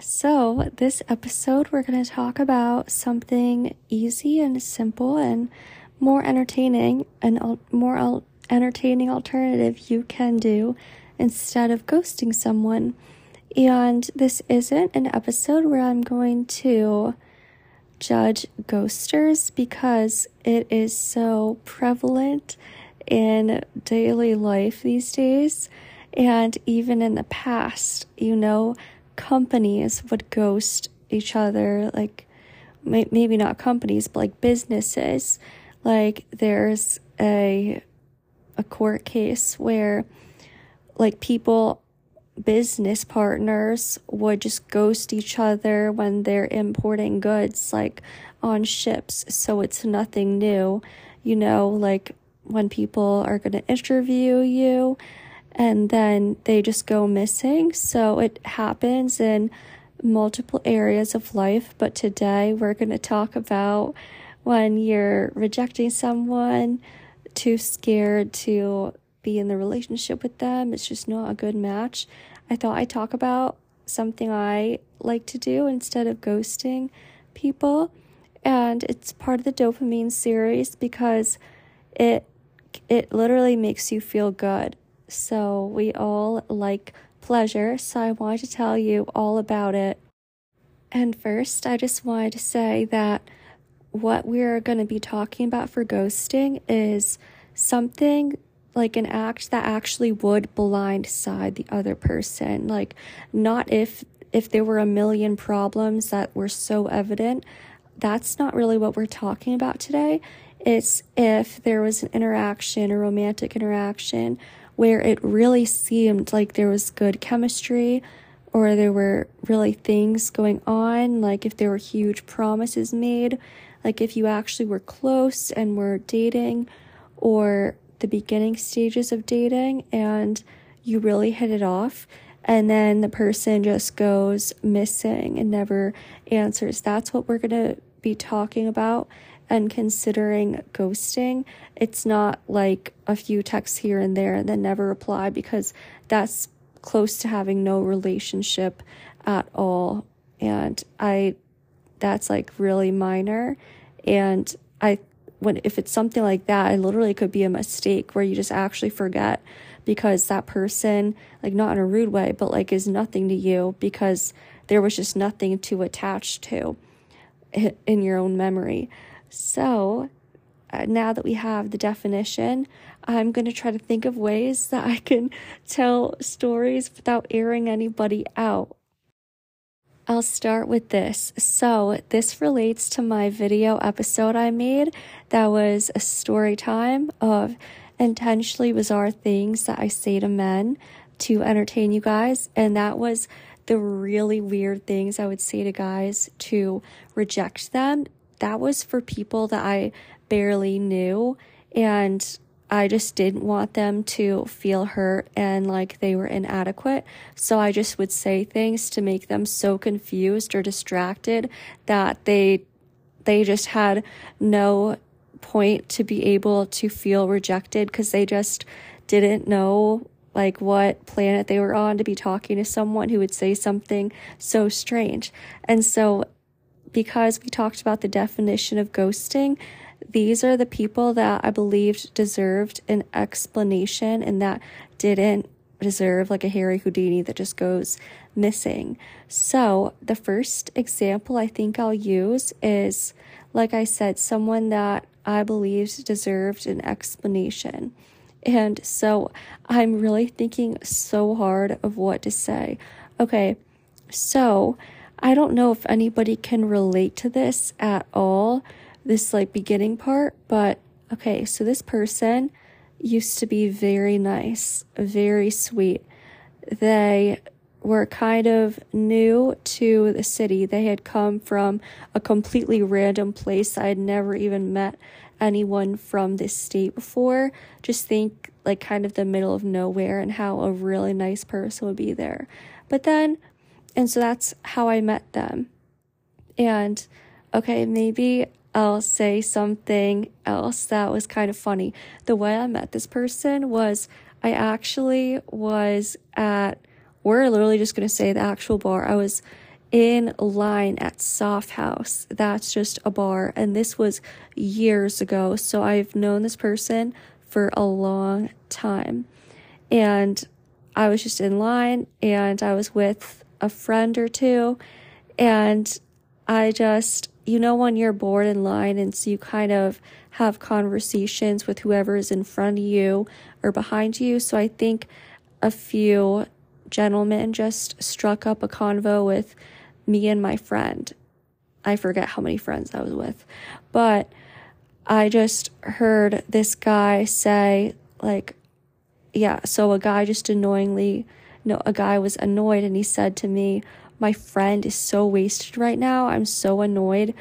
So, this episode, we're going to talk about something easy and simple and more entertaining and al- more al- entertaining alternative you can do instead of ghosting someone. And this isn't an episode where I'm going to judge ghosters because it is so prevalent in daily life these days. And even in the past, you know, companies would ghost each other, like may- maybe not companies, but like businesses. Like there's a a court case where like people business partners would just ghost each other when they're importing goods like on ships so it's nothing new you know like when people are going to interview you and then they just go missing so it happens in multiple areas of life but today we're going to talk about when you're rejecting someone too scared to be in the relationship with them. It's just not a good match. I thought I'd talk about something I like to do instead of ghosting people. And it's part of the dopamine series because it it literally makes you feel good. So we all like pleasure, so I wanted to tell you all about it. And first, I just wanted to say that what we're going to be talking about for ghosting is something like an act that actually would blindside the other person. Like not if if there were a million problems that were so evident. That's not really what we're talking about today. It's if there was an interaction a romantic interaction where it really seemed like there was good chemistry or there were really things going on like if there were huge promises made like if you actually were close and were dating or the beginning stages of dating and you really hit it off and then the person just goes missing and never answers. That's what we're going to be talking about and considering ghosting. It's not like a few texts here and there and then never reply because that's close to having no relationship at all. And I, that's like really minor. And I when if it's something like that, it literally could be a mistake where you just actually forget because that person, like not in a rude way, but like is nothing to you because there was just nothing to attach to in your own memory. So uh, now that we have the definition, I'm going to try to think of ways that I can tell stories without airing anybody out. I'll start with this. So, this relates to my video episode I made that was a story time of intentionally bizarre things that I say to men to entertain you guys. And that was the really weird things I would say to guys to reject them. That was for people that I barely knew. And I just didn't want them to feel hurt and like they were inadequate. So I just would say things to make them so confused or distracted that they they just had no point to be able to feel rejected because they just didn't know like what planet they were on to be talking to someone who would say something so strange. And so because we talked about the definition of ghosting, these are the people that I believed deserved an explanation and that didn't deserve like a Harry Houdini that just goes missing. So, the first example I think I'll use is, like I said, someone that I believed deserved an explanation. And so I'm really thinking so hard of what to say. Okay, so I don't know if anybody can relate to this at all, this like beginning part, but okay, so this person used to be very nice, very sweet. They were kind of new to the city. They had come from a completely random place. I had never even met anyone from this state before. Just think like kind of the middle of nowhere and how a really nice person would be there. But then, and so that's how I met them. And okay, maybe I'll say something else that was kind of funny. The way I met this person was I actually was at, we're literally just going to say the actual bar. I was in line at Soft House. That's just a bar. And this was years ago. So I've known this person for a long time. And I was just in line and I was with a friend or two. And I just, you know, when you're bored in line and so you kind of have conversations with whoever is in front of you or behind you. So I think a few gentlemen just struck up a convo with me and my friend. I forget how many friends I was with, but I just heard this guy say, like, yeah, so a guy just annoyingly, no, a guy was annoyed and he said to me, My friend is so wasted right now. I'm so annoyed.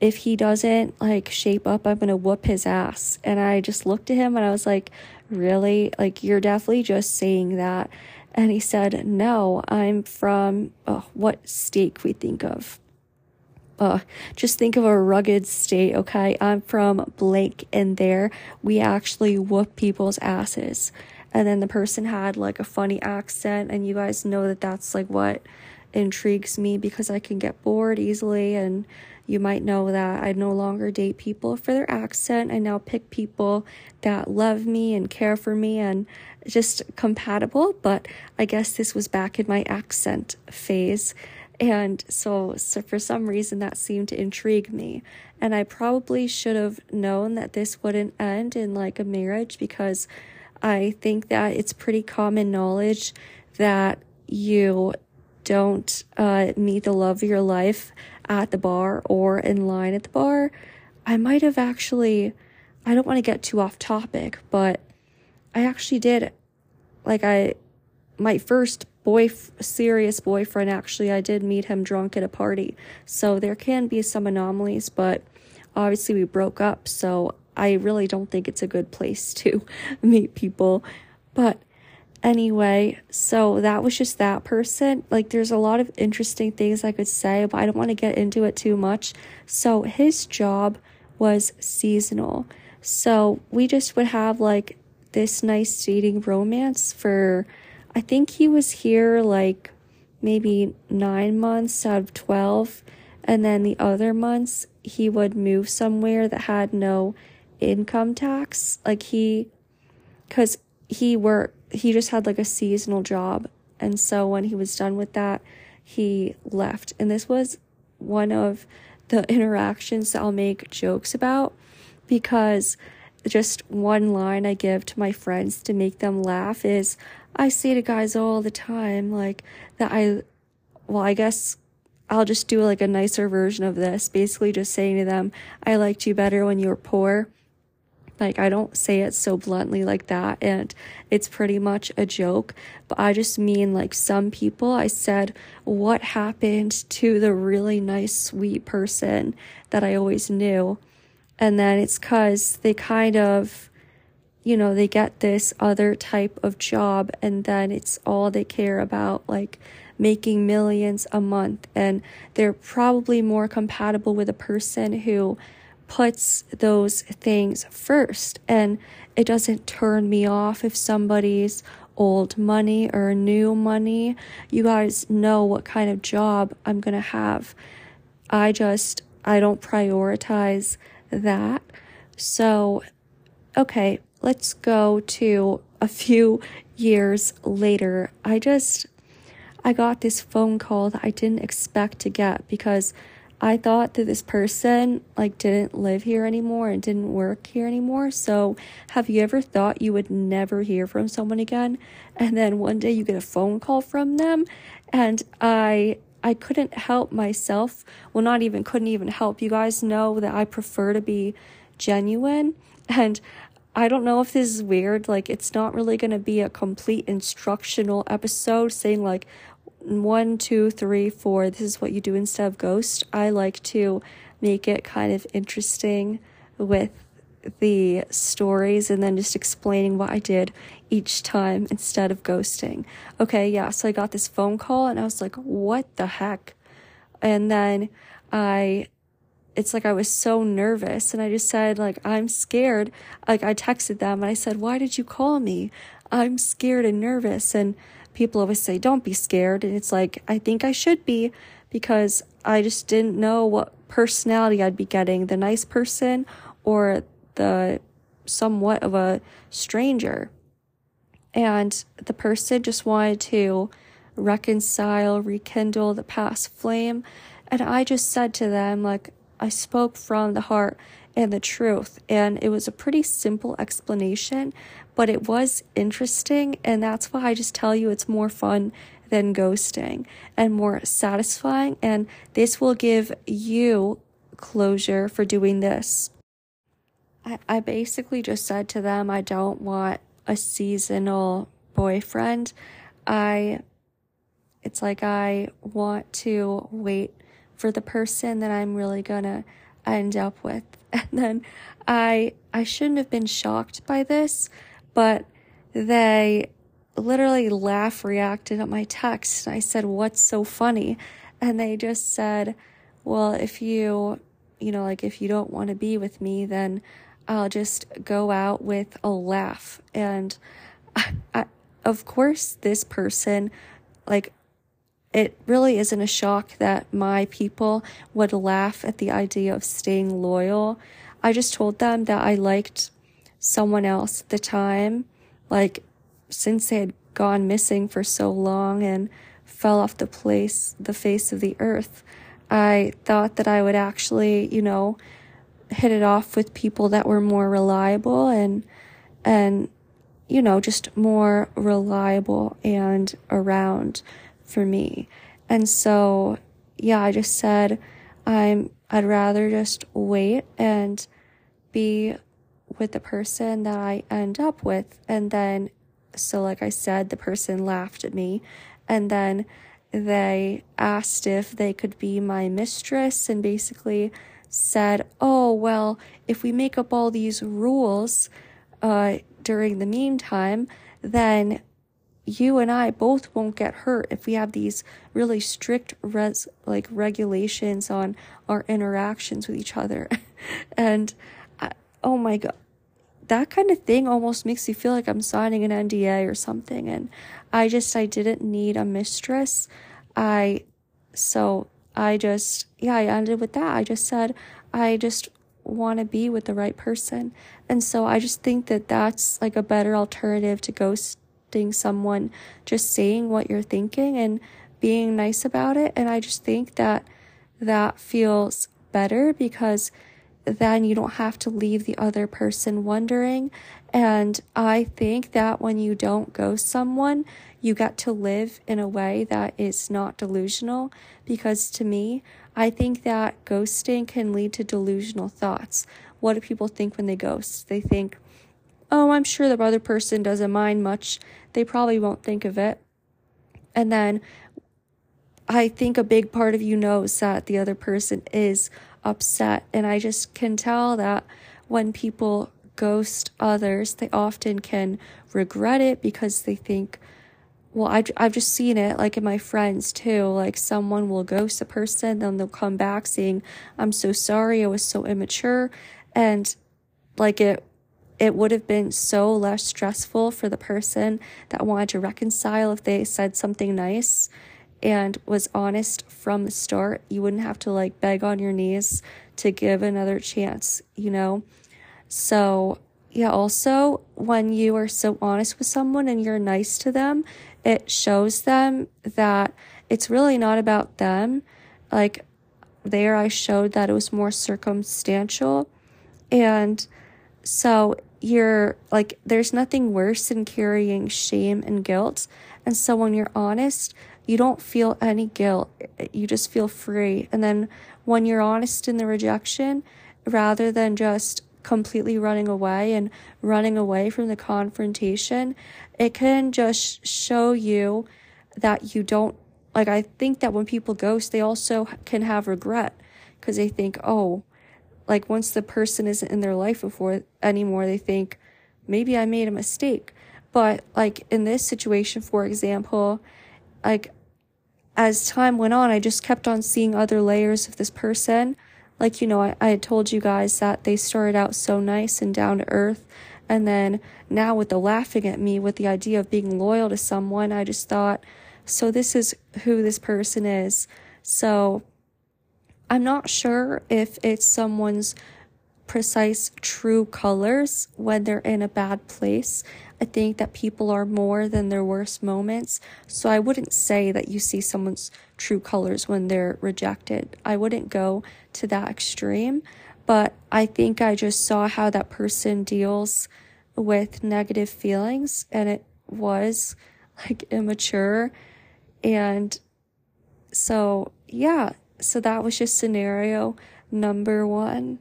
If he doesn't like shape up, I'm gonna whoop his ass. And I just looked at him and I was like, Really? Like, you're definitely just saying that. And he said, No, I'm from oh, what state we think of? Uh, just think of a rugged state, okay? I'm from Blake, and there we actually whoop people's asses. And then the person had like a funny accent, and you guys know that that's like what intrigues me because I can get bored easily. And you might know that I no longer date people for their accent. I now pick people that love me and care for me and just compatible. But I guess this was back in my accent phase. And so, so for some reason that seemed to intrigue me. And I probably should have known that this wouldn't end in like a marriage because I think that it's pretty common knowledge that you don't uh, meet the love of your life at the bar or in line at the bar. I might have actually, I don't want to get too off topic, but I actually did, like, I, my first boy serious boyfriend actually I did meet him drunk at a party. So there can be some anomalies, but obviously we broke up, so I really don't think it's a good place to meet people. But anyway, so that was just that person. Like there's a lot of interesting things I could say, but I don't want to get into it too much. So his job was seasonal. So we just would have like this nice dating romance for I think he was here like maybe nine months out of 12. And then the other months, he would move somewhere that had no income tax. Like he, because he worked, he just had like a seasonal job. And so when he was done with that, he left. And this was one of the interactions that I'll make jokes about because just one line I give to my friends to make them laugh is I say to guys all the time, like, that I, well, I guess I'll just do like a nicer version of this, basically just saying to them, I liked you better when you were poor. Like, I don't say it so bluntly like that, and it's pretty much a joke, but I just mean like some people. I said, What happened to the really nice, sweet person that I always knew? And then it's because they kind of, you know, they get this other type of job and then it's all they care about, like making millions a month. And they're probably more compatible with a person who puts those things first. And it doesn't turn me off if somebody's old money or new money. You guys know what kind of job I'm going to have. I just, I don't prioritize that. So, okay, let's go to a few years later. I just, I got this phone call that I didn't expect to get because I thought that this person like didn't live here anymore and didn't work here anymore. So, have you ever thought you would never hear from someone again and then one day you get a phone call from them and I I couldn't help myself. Well, not even couldn't even help. You guys know that I prefer to be genuine. And I don't know if this is weird. Like, it's not really going to be a complete instructional episode saying, like, one, two, three, four, this is what you do instead of ghost. I like to make it kind of interesting with the stories and then just explaining what I did each time instead of ghosting. Okay, yeah, so I got this phone call and I was like, what the heck? And then I, it's like I was so nervous and I just said, like, I'm scared. Like, I texted them and I said, why did you call me? I'm scared and nervous. And people always say, don't be scared. And it's like, I think I should be because I just didn't know what personality I'd be getting the nice person or the somewhat of a stranger. And the person just wanted to reconcile, rekindle the past flame. And I just said to them, like, I spoke from the heart and the truth. And it was a pretty simple explanation, but it was interesting. And that's why I just tell you it's more fun than ghosting and more satisfying. And this will give you closure for doing this. I, I basically just said to them, I don't want a seasonal boyfriend. I, it's like I want to wait for the person that I'm really gonna end up with. And then I, I shouldn't have been shocked by this, but they literally laugh reacted at my text. I said, What's so funny? And they just said, Well, if you, you know, like if you don't want to be with me, then I'll just go out with a laugh. And I, I, of course, this person, like, it really isn't a shock that my people would laugh at the idea of staying loyal. I just told them that I liked someone else at the time. Like, since they had gone missing for so long and fell off the place, the face of the earth, I thought that I would actually, you know, hit it off with people that were more reliable and and you know just more reliable and around for me and so yeah i just said i'm i'd rather just wait and be with the person that i end up with and then so like i said the person laughed at me and then they asked if they could be my mistress and basically said, oh, well, if we make up all these rules uh, during the meantime, then you and I both won't get hurt if we have these really strict res like regulations on our interactions with each other. and I, oh my god, that kind of thing almost makes me feel like I'm signing an NDA or something. And I just I didn't need a mistress. I so I just, yeah, I ended with that. I just said, I just want to be with the right person. And so I just think that that's like a better alternative to ghosting someone, just saying what you're thinking and being nice about it. And I just think that that feels better because then you don't have to leave the other person wondering. And I think that when you don't ghost someone, you get to live in a way that is not delusional because to me, I think that ghosting can lead to delusional thoughts. What do people think when they ghost? They think, oh, I'm sure the other person doesn't mind much. They probably won't think of it. And then I think a big part of you knows that the other person is upset. And I just can tell that when people ghost others, they often can regret it because they think, well, I've, I've just seen it like in my friends too. Like someone will ghost a person, then they'll come back saying, I'm so sorry, I was so immature. And like it, it would have been so less stressful for the person that wanted to reconcile if they said something nice and was honest from the start. You wouldn't have to like beg on your knees to give another chance, you know? So, yeah, also when you are so honest with someone and you're nice to them, it shows them that it's really not about them. Like there, I showed that it was more circumstantial. And so you're like, there's nothing worse than carrying shame and guilt. And so when you're honest, you don't feel any guilt. You just feel free. And then when you're honest in the rejection, rather than just completely running away and running away from the confrontation, it can just show you that you don't like I think that when people ghost, they also can have regret because they think, "Oh, like once the person isn't in their life before anymore, they think maybe I made a mistake." But like in this situation, for example, like as time went on, I just kept on seeing other layers of this person like, you know, I, I had told you guys that they started out so nice and down to earth. And then now with the laughing at me with the idea of being loyal to someone, I just thought, so this is who this person is. So I'm not sure if it's someone's precise true colors when they're in a bad place. I think that people are more than their worst moments. So I wouldn't say that you see someone's true colors when they're rejected. I wouldn't go to that extreme, but I think I just saw how that person deals with negative feelings and it was like immature. And so, yeah, so that was just scenario number one.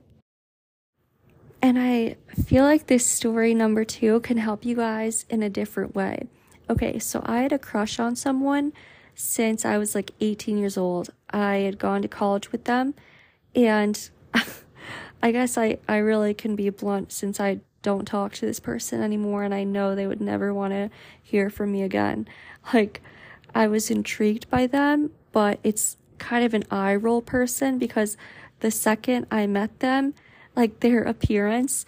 And I feel like this story number two can help you guys in a different way. Okay, so I had a crush on someone since I was like 18 years old. I had gone to college with them, and I guess I, I really can be blunt since I don't talk to this person anymore, and I know they would never want to hear from me again. Like, I was intrigued by them, but it's kind of an eye roll person because the second I met them, like their appearance,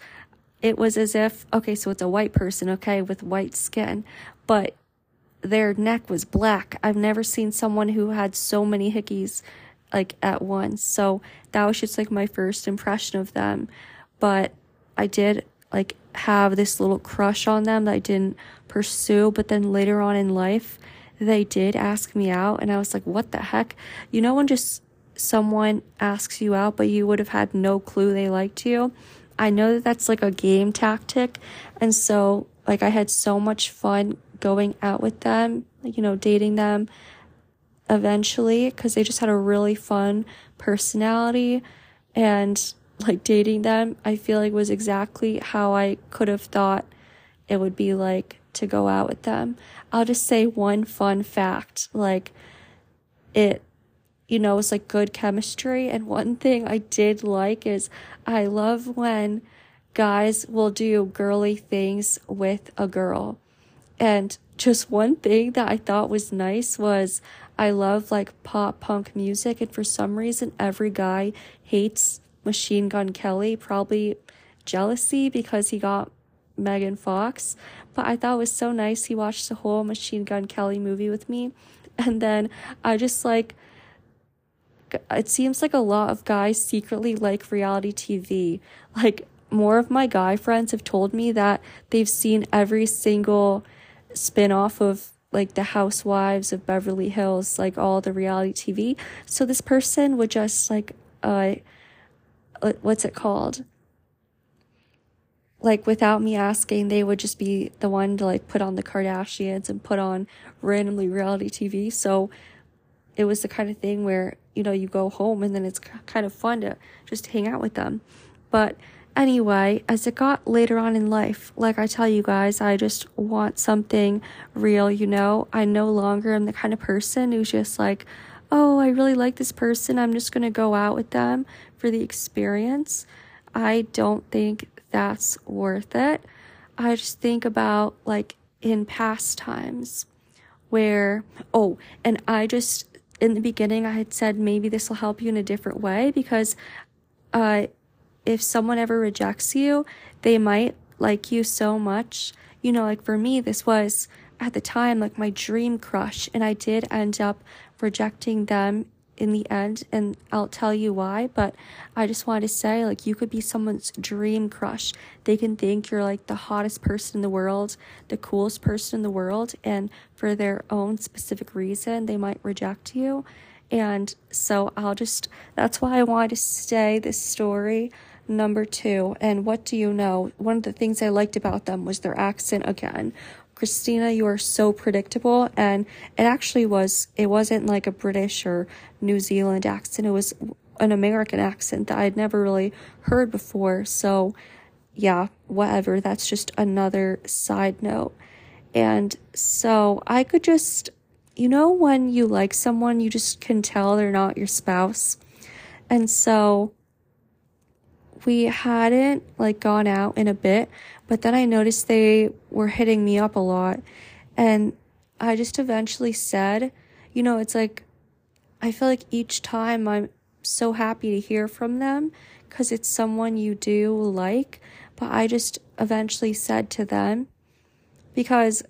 it was as if, okay, so it's a white person, okay, with white skin, but their neck was black. I've never seen someone who had so many hickeys like at once. So that was just like my first impression of them. But I did like have this little crush on them that I didn't pursue. But then later on in life, they did ask me out. And I was like, what the heck? You know, when just someone asks you out, but you would have had no clue they liked you. I know that that's like a game tactic. And so, like, I had so much fun going out with them, you know, dating them eventually because they just had a really fun personality. And like dating them, I feel like was exactly how I could have thought it would be like to go out with them. I'll just say one fun fact like, it you know, it's like good chemistry. And one thing I did like is I love when guys will do girly things with a girl. And just one thing that I thought was nice was I love like pop punk music. And for some reason, every guy hates Machine Gun Kelly, probably jealousy because he got Megan Fox. But I thought it was so nice. He watched the whole Machine Gun Kelly movie with me. And then I just like, it seems like a lot of guys secretly like reality TV. Like more of my guy friends have told me that they've seen every single spin-off of like the housewives of Beverly Hills, like all the reality TV. So this person would just like uh what's it called? Like without me asking, they would just be the one to like put on the Kardashians and put on randomly reality TV. So it was the kind of thing where you know, you go home and then it's kind of fun to just hang out with them. But anyway, as it got later on in life, like I tell you guys, I just want something real, you know? I no longer am the kind of person who's just like, oh, I really like this person. I'm just going to go out with them for the experience. I don't think that's worth it. I just think about like in past times where, oh, and I just in the beginning, I had said maybe this will help you in a different way because uh, if someone ever rejects you, they might like you so much. You know, like for me, this was at the time like my dream crush, and I did end up rejecting them in the end and I'll tell you why, but I just wanted to say like you could be someone's dream crush. They can think you're like the hottest person in the world, the coolest person in the world, and for their own specific reason, they might reject you. And so I'll just that's why I wanted to say this story number 2. And what do you know? One of the things I liked about them was their accent again. Christina, you are so predictable. And it actually was, it wasn't like a British or New Zealand accent. It was an American accent that I'd never really heard before. So, yeah, whatever. That's just another side note. And so I could just, you know, when you like someone, you just can tell they're not your spouse. And so we hadn't like gone out in a bit, but then I noticed they were hitting me up a lot. And I just eventually said, you know, it's like, I feel like each time I'm so happy to hear from them because it's someone you do like. but I just eventually said to them because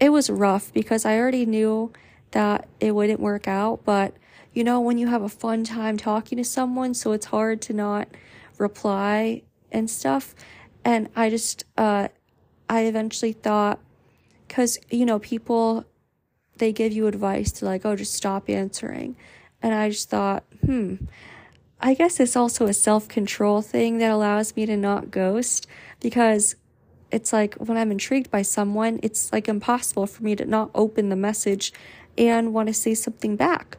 it was rough because I already knew that it wouldn't work out, but you know, when you have a fun time talking to someone, so it's hard to not reply and stuff. And I just, uh, I eventually thought, cause, you know, people, they give you advice to like, oh, just stop answering. And I just thought, hmm, I guess it's also a self control thing that allows me to not ghost because it's like when I'm intrigued by someone, it's like impossible for me to not open the message and want to say something back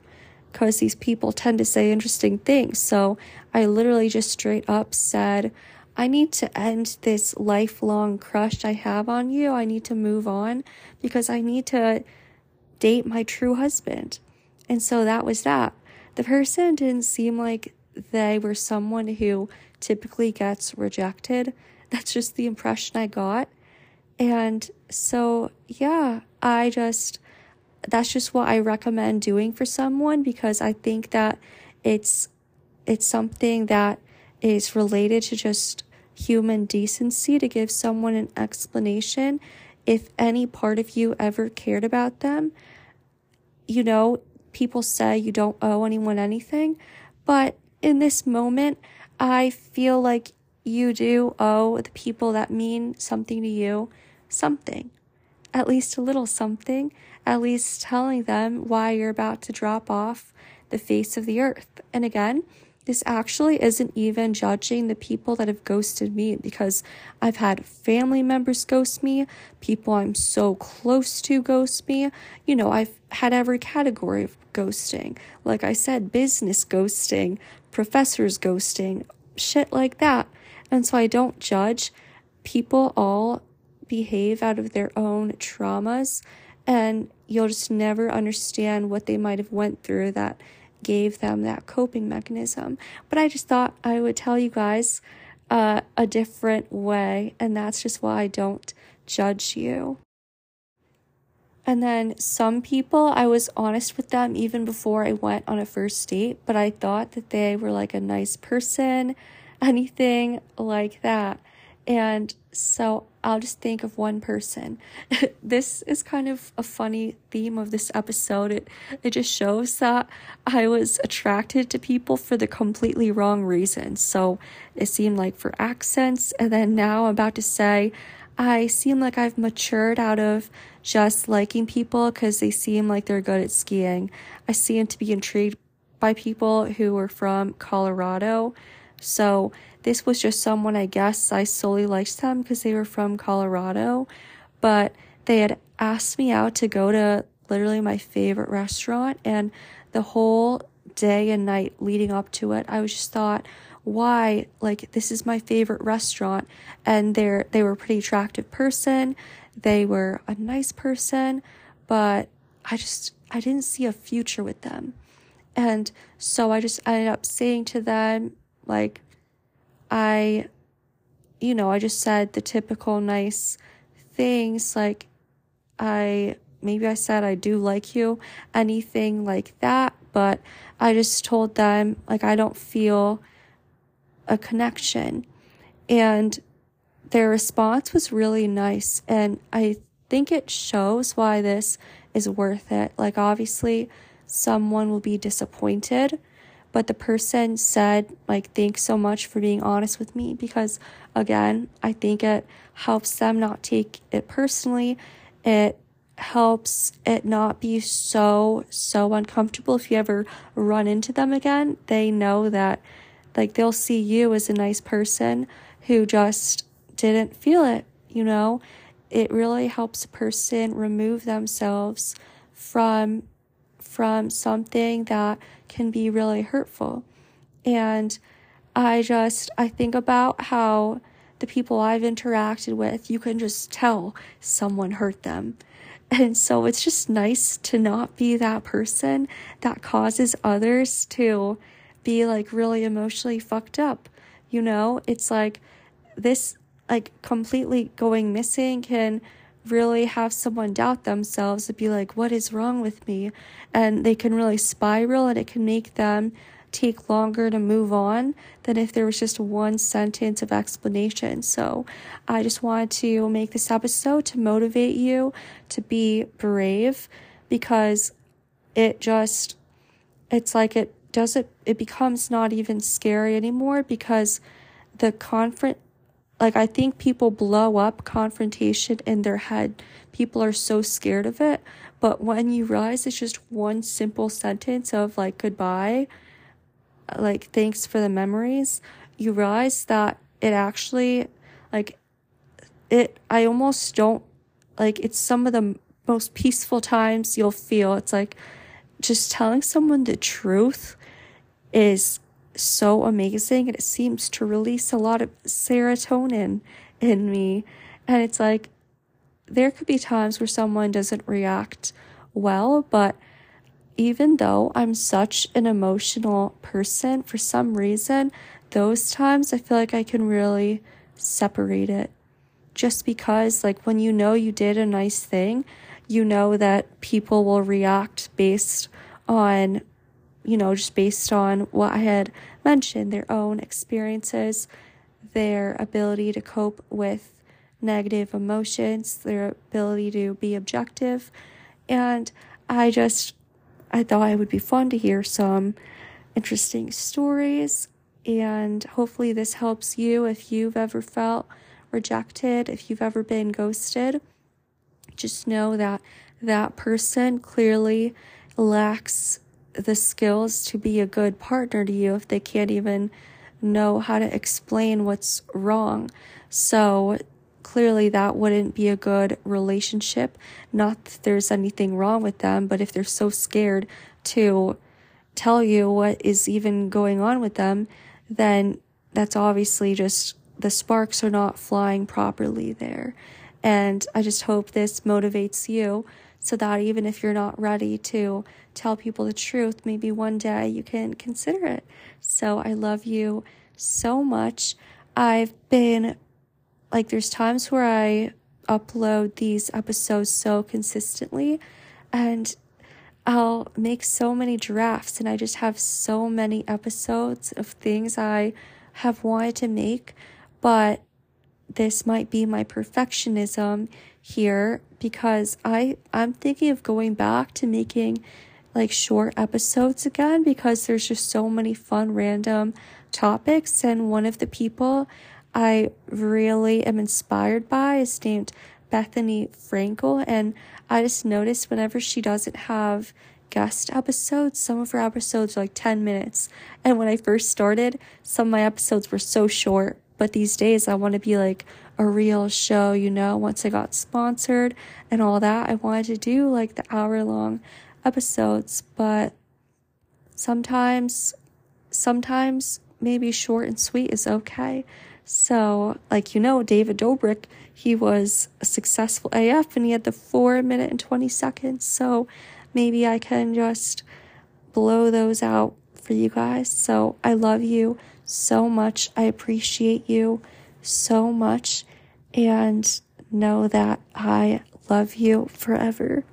because these people tend to say interesting things. So I literally just straight up said, I need to end this lifelong crush I have on you. I need to move on because I need to date my true husband. And so that was that. The person didn't seem like they were someone who typically gets rejected. That's just the impression I got. And so, yeah, I just, that's just what I recommend doing for someone because I think that it's, it's something that is related to just human decency to give someone an explanation if any part of you ever cared about them. You know, people say you don't owe anyone anything, but in this moment, I feel like you do owe the people that mean something to you something, at least a little something, at least telling them why you're about to drop off the face of the earth. And again, this actually isn't even judging the people that have ghosted me because I've had family members ghost me, people I'm so close to ghost me. You know, I've had every category of ghosting. Like I said, business ghosting, professors ghosting, shit like that. And so I don't judge. People all behave out of their own traumas and you'll just never understand what they might have went through that gave them that coping mechanism. But I just thought I would tell you guys uh, a different way, and that's just why I don't judge you. And then some people, I was honest with them even before I went on a first date, but I thought that they were like a nice person, anything like that. And so I'll just think of one person. this is kind of a funny theme of this episode. It it just shows that I was attracted to people for the completely wrong reasons. So it seemed like for accents, and then now I'm about to say I seem like I've matured out of just liking people because they seem like they're good at skiing. I seem to be intrigued by people who are from Colorado. So this was just someone, I guess, I solely liked them because they were from Colorado, but they had asked me out to go to literally my favorite restaurant, and the whole day and night leading up to it, I was just thought, why? Like this is my favorite restaurant. And they're they were a pretty attractive person. They were a nice person but i just i didn't see a future with them. And so i just ended up saying to them like I, you know, I just said the typical nice things like I maybe I said I do like you, anything like that, but I just told them like I don't feel a connection. And their response was really nice and I think it shows why this is worth it. Like obviously someone will be disappointed but the person said like thanks so much for being honest with me because again i think it helps them not take it personally. It helps it not be so so uncomfortable. If you ever run into them again they know that like they'll see you as a nice person who just didn't feel it you know? It really helps a person remove themselves from from something that can be really hurtful. And I just, I think about how the people I've interacted with, you can just tell someone hurt them. And so it's just nice to not be that person that causes others to be like really emotionally fucked up. You know, it's like this, like completely going missing can really have someone doubt themselves and be like, what is wrong with me? And they can really spiral and it can make them take longer to move on than if there was just one sentence of explanation. So I just wanted to make this episode to motivate you to be brave because it just, it's like it doesn't, it becomes not even scary anymore because the confront, like I think people blow up confrontation in their head. People are so scared of it. But when you realize it's just one simple sentence of like goodbye, like thanks for the memories, you realize that it actually like it I almost don't like it's some of the most peaceful times you'll feel. It's like just telling someone the truth is so amazing and it seems to release a lot of serotonin in me. And it's like there could be times where someone doesn't react well, but even though I'm such an emotional person, for some reason, those times I feel like I can really separate it. Just because, like, when you know you did a nice thing, you know that people will react based on, you know, just based on what I had mentioned their own experiences, their ability to cope with negative emotions, their ability to be objective. And I just, I thought it would be fun to hear some interesting stories. And hopefully, this helps you if you've ever felt rejected, if you've ever been ghosted. Just know that that person clearly lacks the skills to be a good partner to you if they can't even know how to explain what's wrong. So clearly that wouldn't be a good relationship. Not that there's anything wrong with them, but if they're so scared to tell you what is even going on with them, then that's obviously just the sparks are not flying properly there. And I just hope this motivates you so that even if you're not ready to tell people the truth, maybe one day you can consider it. So I love you so much. I've been like there's times where I upload these episodes so consistently and I'll make so many drafts and I just have so many episodes of things I have wanted to make, but this might be my perfectionism here because I I'm thinking of going back to making like short episodes again because there's just so many fun random topics and one of the people I really am inspired by is named Bethenny Frankel. And I just noticed whenever she doesn't have guest episodes, some of her episodes are like 10 minutes. And when I first started, some of my episodes were so short. But these days, I want to be like a real show, you know, once I got sponsored and all that. I wanted to do like the hour long episodes. But sometimes, sometimes maybe short and sweet is okay. So, like you know, David Dobrik, he was a successful AF and he had the four minute and 20 seconds. So maybe I can just blow those out for you guys. So I love you so much. I appreciate you so much. And know that I love you forever.